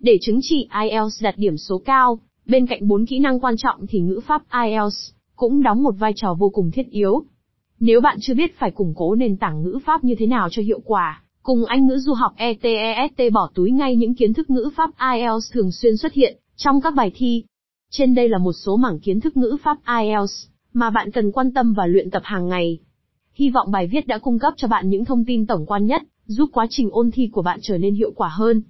Để chứng chỉ IELTS đạt điểm số cao, bên cạnh 4 kỹ năng quan trọng thì ngữ pháp IELTS cũng đóng một vai trò vô cùng thiết yếu. Nếu bạn chưa biết phải củng cố nền tảng ngữ pháp như thế nào cho hiệu quả, cùng Anh ngữ du học ETEST bỏ túi ngay những kiến thức ngữ pháp IELTS thường xuyên xuất hiện trong các bài thi. Trên đây là một số mảng kiến thức ngữ pháp IELTS mà bạn cần quan tâm và luyện tập hàng ngày. Hy vọng bài viết đã cung cấp cho bạn những thông tin tổng quan nhất, giúp quá trình ôn thi của bạn trở nên hiệu quả hơn.